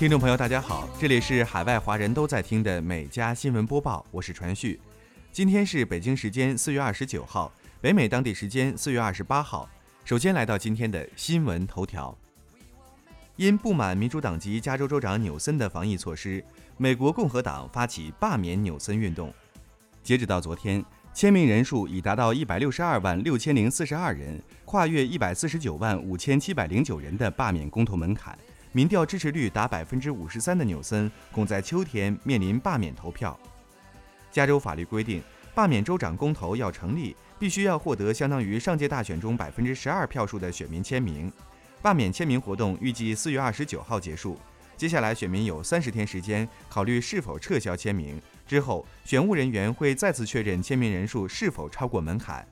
听众朋友，大家好，这里是海外华人都在听的每家新闻播报，我是传旭。今天是北京时间四月二十九号，北美当地时间四月二十八号。首先来到今天的新闻头条。因不满民主党籍加州州长纽森的防疫措施，美国共和党发起罢免纽森运动。截止到昨天，签名人数已达到一百六十二万六千零四十二人，跨越一百四十九万五千七百零九人的罢免公投门槛。民调支持率达百分之五十三的纽森，恐在秋天面临罢免投票。加州法律规定，罢免州长公投要成立，必须要获得相当于上届大选中百分之十二票数的选民签名。罢免签名活动预计四月二十九号结束。接下来，选民有三十天时间考虑是否撤销签名。之后，选务人员会再次确认签名人数是否超过门槛。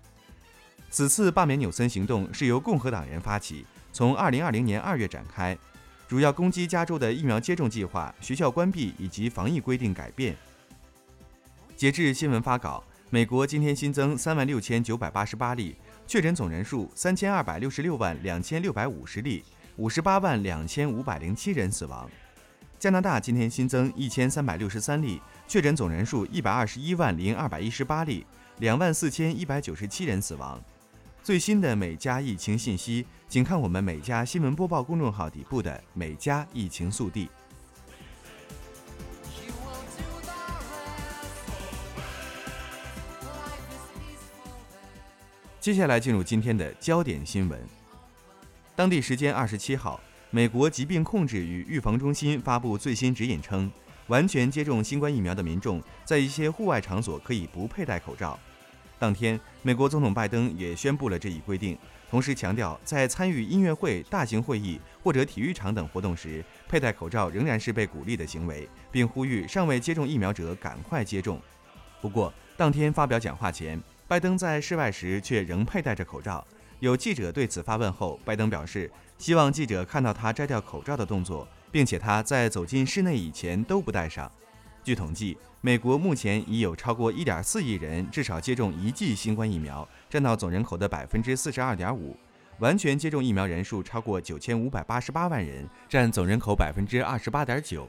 此次罢免纽森行动是由共和党人发起，从二零二零年二月展开。主要攻击加州的疫苗接种计划、学校关闭以及防疫规定改变。截至新闻发稿，美国今天新增三万六千九百八十八例确诊，总人数三千二百六十六万两千六百五十例，五十八万两千五百零七人死亡。加拿大今天新增一千三百六十三例确诊，总人数一百二十一万零二百一十八例，两万四千一百九十七人死亡。最新的每家疫情信息，请看我们每家新闻播报公众号底部的“每家疫情速递”。接下来进入今天的焦点新闻。当地时间二十七号，美国疾病控制与预防中心发布最新指引称，完全接种新冠疫苗的民众在一些户外场所可以不佩戴口罩。当天，美国总统拜登也宣布了这一规定，同时强调，在参与音乐会、大型会议或者体育场等活动时，佩戴口罩仍然是被鼓励的行为，并呼吁尚未接种疫苗者赶快接种。不过，当天发表讲话前，拜登在室外时却仍佩戴着口罩。有记者对此发问后，拜登表示希望记者看到他摘掉口罩的动作，并且他在走进室内以前都不戴上。据统计，美国目前已有超过1.4亿人至少接种一剂新冠疫苗，占到总人口的42.5%。完全接种疫苗人数超过9588万人，占总人口28.9%。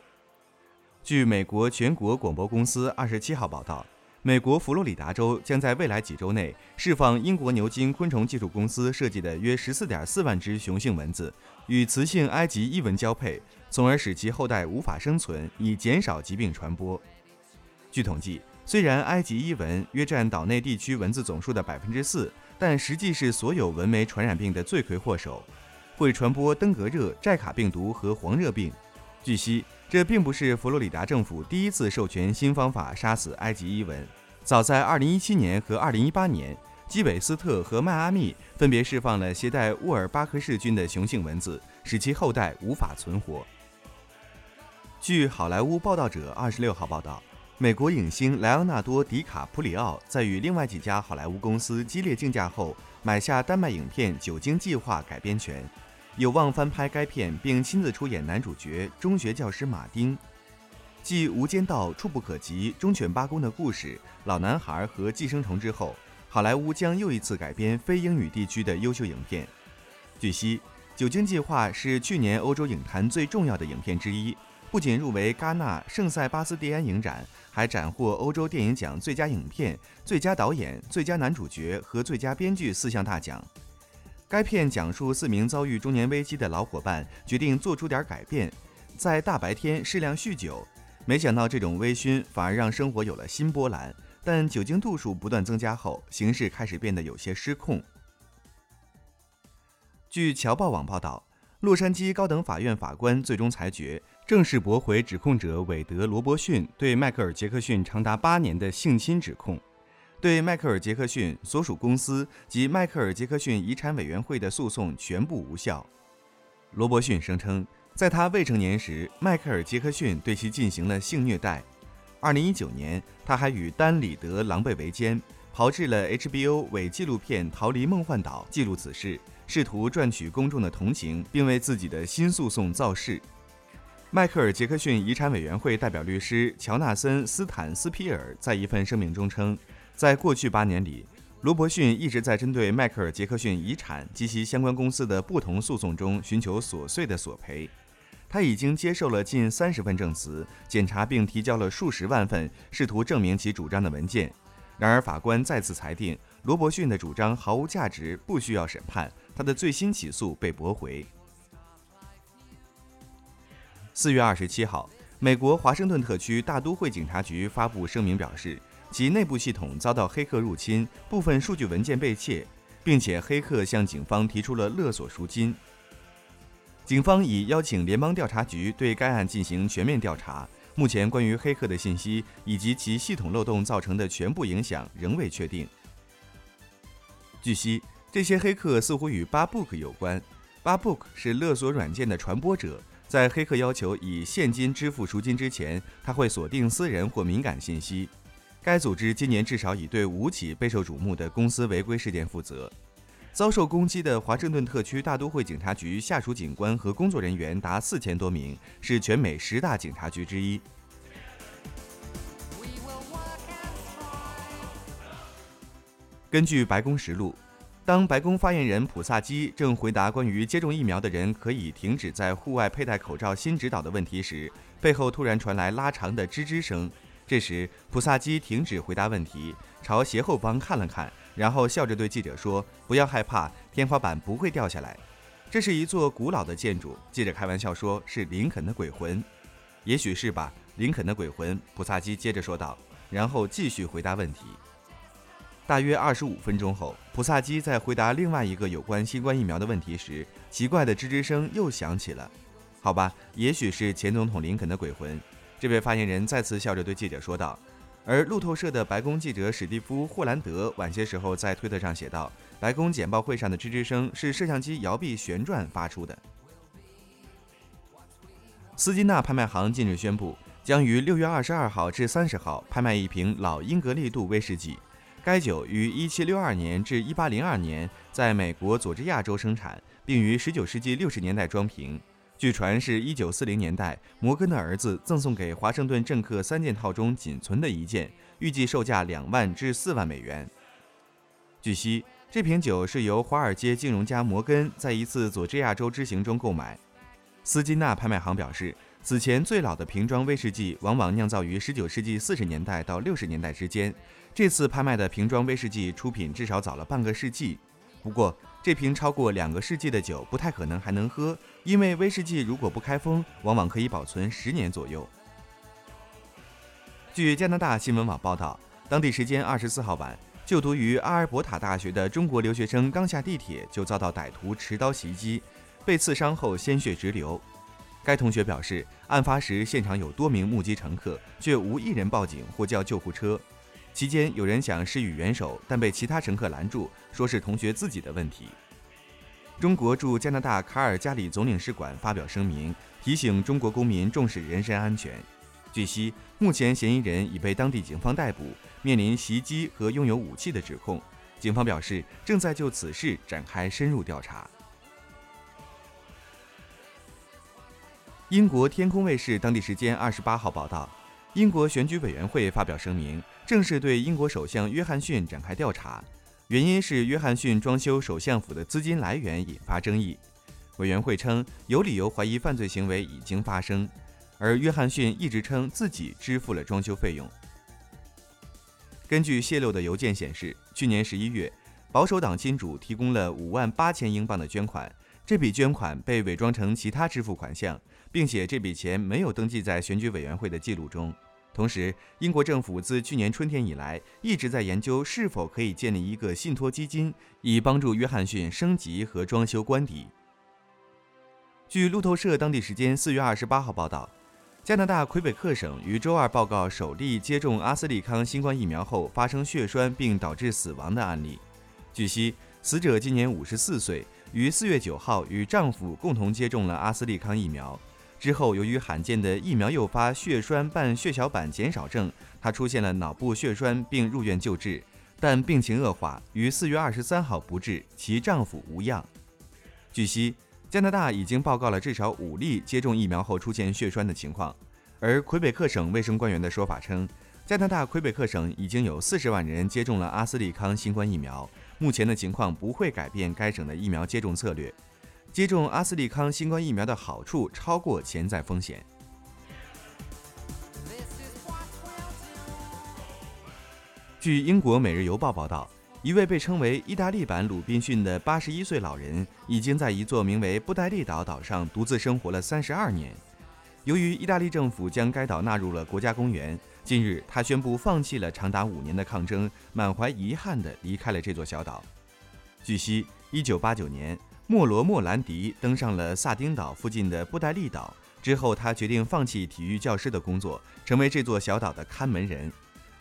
据美国全国广播公司27号报道，美国佛罗里达州将在未来几周内释放英国牛津昆虫技术公司设计的约14.4万只雄性蚊子，与雌性埃及伊蚊交配。从而使其后代无法生存，以减少疾病传播。据统计，虽然埃及伊蚊约占岛内地区蚊子总数的百分之四，但实际是所有蚊媒传染病的罪魁祸首，会传播登革热、寨卡病毒和黄热病。据悉，这并不是佛罗里达政府第一次授权新方法杀死埃及伊蚊。早在2017年和2018年，基韦斯特和迈阿密分别释放了携带沃尔巴克氏菌的雄性蚊子，使其后代无法存活。据《好莱坞报道者》二十六号报道，美国影星莱昂纳多·迪卡普里奥在与另外几家好莱坞公司激烈竞价后，买下丹麦影片《酒精计划》改编权，有望翻拍该片并亲自出演男主角中学教师马丁。继《无间道》《触不可及》《忠犬八公》的故事、《老男孩》和《寄生虫》之后，好莱坞将又一次改编非英语地区的优秀影片。据悉，《酒精计划》是去年欧洲影坛最重要的影片之一。不仅入围戛纳圣塞巴斯蒂安影展，还斩获欧洲电影奖最佳影片、最佳导演、最佳男主角和最佳编剧四项大奖。该片讲述四名遭遇中年危机的老伙伴决定做出点改变，在大白天适量酗酒，没想到这种微醺反而让生活有了新波澜。但酒精度数不断增加后，形势开始变得有些失控。据侨报网报道，洛杉矶高等法院法官最终裁决。正式驳回指控者韦德·罗伯逊对迈克尔·杰克逊长达八年的性侵指控，对迈克尔·杰克逊所属公司及迈克尔·杰克逊遗产委员会的诉讼全部无效。罗伯逊声称，在他未成年时，迈克尔·杰克逊对其进行了性虐待。二零一九年，他还与丹·里德狼狈为奸，炮制了 HBO 伪纪录片《逃离梦幻岛》，记录此事，试图赚取公众的同情，并为自己的新诉讼造势。迈克尔·杰克逊遗产委员会代表律师乔纳森·斯坦斯皮尔在一份声明中称，在过去八年里，罗伯逊一直在针对迈克尔·杰克逊遗产及其相关公司的不同诉讼中寻求琐碎的索赔。他已经接受了近三十份证词，检查并提交了数十万份试图证明其主张的文件。然而，法官再次裁定罗伯逊的主张毫无价值，不需要审判。他的最新起诉被驳回。四月二十七号，美国华盛顿特区大都会警察局发布声明表示，其内部系统遭到黑客入侵，部分数据文件被窃，并且黑客向警方提出了勒索赎金。警方已邀请联邦调查局对该案进行全面调查。目前，关于黑客的信息以及其系统漏洞造成的全部影响仍未确定。据悉，这些黑客似乎与 Barbook 有关。Barbook 是勒索软件的传播者，在黑客要求以现金支付赎金之前，他会锁定私人或敏感信息。该组织今年至少已对五起备受瞩目的公司违规事件负责。遭受攻击的华盛顿特区大都会警察局下属警官和工作人员达四千多名，是全美十大警察局之一。根据白宫实录，当白宫发言人普萨基正回答关于接种疫苗的人可以停止在户外佩戴口罩新指导的问题时，背后突然传来拉长的吱吱声。这时，普萨基停止回答问题，朝斜后方看了看。然后笑着对记者说：“不要害怕，天花板不会掉下来。这是一座古老的建筑。”记者开玩笑说：“是林肯的鬼魂。”也许是吧，林肯的鬼魂。普萨基接着说道，然后继续回答问题。大约二十五分钟后，普萨基在回答另外一个有关新冠疫苗的问题时，奇怪的吱吱声又响起了。好吧，也许是前总统林肯的鬼魂。这位发言人再次笑着对记者说道。而路透社的白宫记者史蒂夫·霍兰德晚些时候在推特上写道：“白宫简报会上的吱吱声是摄像机摇臂旋转发出的。”斯金纳拍卖行近日宣布，将于六月二十二号至三十号拍卖一瓶老英格利度威士忌。该酒于一七六二年至一八零二年在美国佐治亚州生产，并于十九世纪六十年代装瓶。据传是一九四零年代摩根的儿子赠送给华盛顿政客三件套中仅存的一件，预计售价两万至四万美元。据悉，这瓶酒是由华尔街金融家摩根在一次佐治亚州之行中购买。斯金纳拍卖行表示，此前最老的瓶装威士忌往往酿造于十九世纪四十年代到六十年代之间，这次拍卖的瓶装威士忌出品至少早了半个世纪。不过，这瓶超过两个世纪的酒不太可能还能喝，因为威士忌如果不开封，往往可以保存十年左右。据加拿大新闻网报道，当地时间二十四号晚，就读于阿尔伯塔大学的中国留学生刚下地铁就遭到歹徒持刀袭击，被刺伤后鲜血直流。该同学表示，案发时现场有多名目击乘客，却无一人报警或叫救护车。期间有人想施予援手，但被其他乘客拦住，说是同学自己的问题。中国驻加拿大卡尔加里总领事馆发表声明，提醒中国公民重视人身安全。据悉，目前嫌疑人已被当地警方逮捕，面临袭击和拥有武器的指控。警方表示，正在就此事展开深入调查。英国天空卫视当地时间二十八号报道。英国选举委员会发表声明，正式对英国首相约翰逊展开调查，原因是约翰逊装修首相府的资金来源引发争议。委员会称有理由怀疑犯罪行为已经发生，而约翰逊一直称自己支付了装修费用。根据泄露的邮件显示，去年十一月，保守党金主提供了五万八千英镑的捐款，这笔捐款被伪装成其他支付款项。并且这笔钱没有登记在选举委员会的记录中。同时，英国政府自去年春天以来一直在研究是否可以建立一个信托基金，以帮助约翰逊升级和装修官邸。据路透社当地时间四月二十八号报道，加拿大魁北克省于周二报告首例接种阿斯利康新冠疫苗后发生血栓并导致死亡的案例。据悉，死者今年五十四岁，于四月九号与丈夫共同接种了阿斯利康疫苗。之后，由于罕见的疫苗诱发血栓伴血小板减少症，她出现了脑部血栓，并入院救治，但病情恶化，于四月二十三号不治，其丈夫无恙。据悉，加拿大已经报告了至少五例接种疫苗后出现血栓的情况，而魁北克省卫生官员的说法称，加拿大魁北克省已经有四十万人接种了阿斯利康新冠疫苗，目前的情况不会改变该省的疫苗接种策略。接种阿斯利康新冠疫苗的好处超过潜在风险。据英国《每日邮报》报道，一位被称为“意大利版鲁滨逊”的八十一岁老人，已经在一座名为布代利岛岛上独自生活了三十二年。由于意大利政府将该岛纳入了国家公园，近日他宣布放弃了长达五年的抗争，满怀遗憾地离开了这座小岛。据悉，一九八九年，莫罗莫兰迪登上了萨丁岛附近的布代利岛之后，他决定放弃体育教师的工作，成为这座小岛的看门人。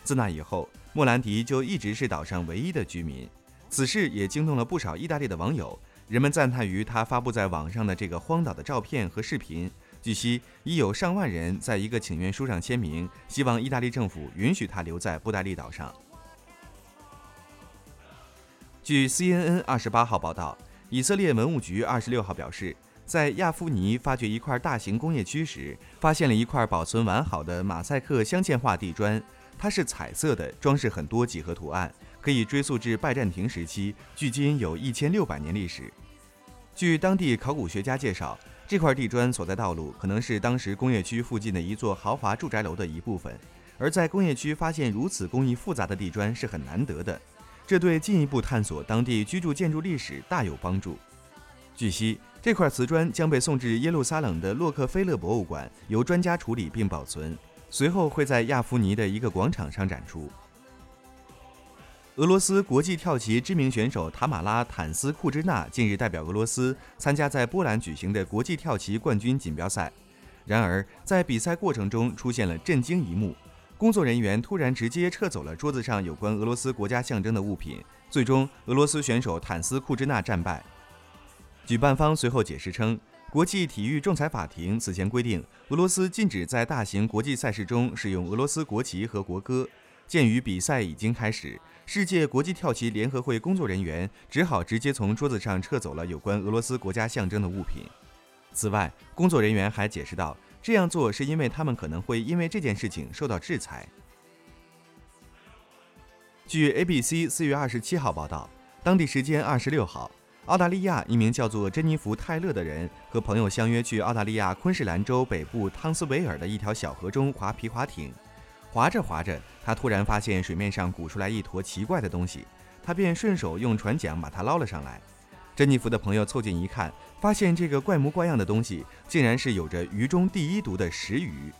自那以后，莫兰迪就一直是岛上唯一的居民。此事也惊动了不少意大利的网友，人们赞叹于他发布在网上的这个荒岛的照片和视频。据悉，已有上万人在一个请愿书上签名，希望意大利政府允许他留在布代利岛上。据 CNN 二十八号报道，以色列文物局二十六号表示，在亚夫尼发掘一块大型工业区时，发现了一块保存完好的马赛克镶嵌画地砖。它是彩色的，装饰很多几何图案，可以追溯至拜占庭时期，距今有一千六百年历史。据当地考古学家介绍，这块地砖所在道路可能是当时工业区附近的一座豪华住宅楼的一部分。而在工业区发现如此工艺复杂的地砖是很难得的，这对进一步探索当地居住建筑历史大有帮助。据悉，这块瓷砖将被送至耶路撒冷的洛克菲勒博物馆，由专家处理并保存。随后会在亚夫尼的一个广场上展出。俄罗斯国际跳棋知名选手塔马拉·坦斯库支娜近日代表俄罗斯参加在波兰举行的国际跳棋冠军锦标赛，然而在比赛过程中出现了震惊一幕：工作人员突然直接撤走了桌子上有关俄罗斯国家象征的物品，最终俄罗斯选手坦斯库支娜战败。举办方随后解释称。国际体育仲裁法庭此前规定，俄罗斯禁止在大型国际赛事中使用俄罗斯国旗和国歌。鉴于比赛已经开始，世界国际跳棋联合会工作人员只好直接从桌子上撤走了有关俄罗斯国家象征的物品。此外，工作人员还解释道，这样做是因为他们可能会因为这件事情受到制裁。据 ABC 四月二十七号报道，当地时间二十六号。澳大利亚一名叫做珍妮弗·泰勒的人和朋友相约去澳大利亚昆士兰州北部汤斯维尔的一条小河中划皮划艇。划着划着，他突然发现水面上鼓出来一坨奇怪的东西，他便顺手用船桨把它捞了上来。珍妮弗的朋友凑近一看，发现这个怪模怪样的东西竟然是有着鱼中第一毒的石鱼。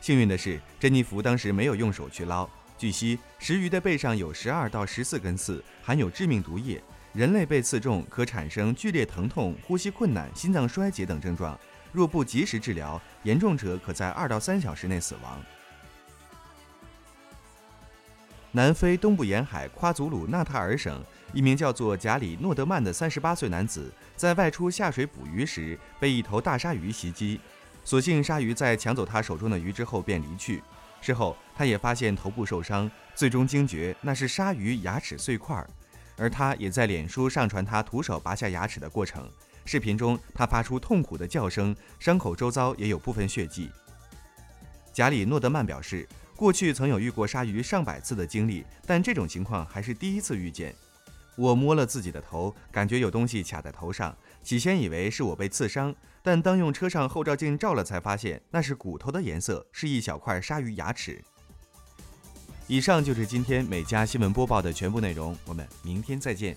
幸运的是，珍妮弗当时没有用手去捞。据悉，石鱼的背上有十二到十四根刺，含有致命毒液。人类被刺中可产生剧烈疼痛、呼吸困难、心脏衰竭等症状，若不及时治疗，严重者可在二到三小时内死亡。南非东部沿海夸祖鲁纳塔尔省一名叫做贾里诺德曼的三十八岁男子，在外出下水捕鱼时被一头大鲨鱼袭击，所幸鲨鱼在抢走他手中的鱼之后便离去。事后，他也发现头部受伤，最终惊觉那是鲨鱼牙齿碎块。而他也在脸书上传他徒手拔下牙齿的过程。视频中，他发出痛苦的叫声，伤口周遭也有部分血迹。贾里诺德曼表示，过去曾有遇过鲨鱼上百次的经历，但这种情况还是第一次遇见。我摸了自己的头，感觉有东西卡在头上，起先以为是我被刺伤，但当用车上后照镜照了，才发现那是骨头的颜色，是一小块鲨鱼牙齿。以上就是今天美家新闻播报的全部内容，我们明天再见。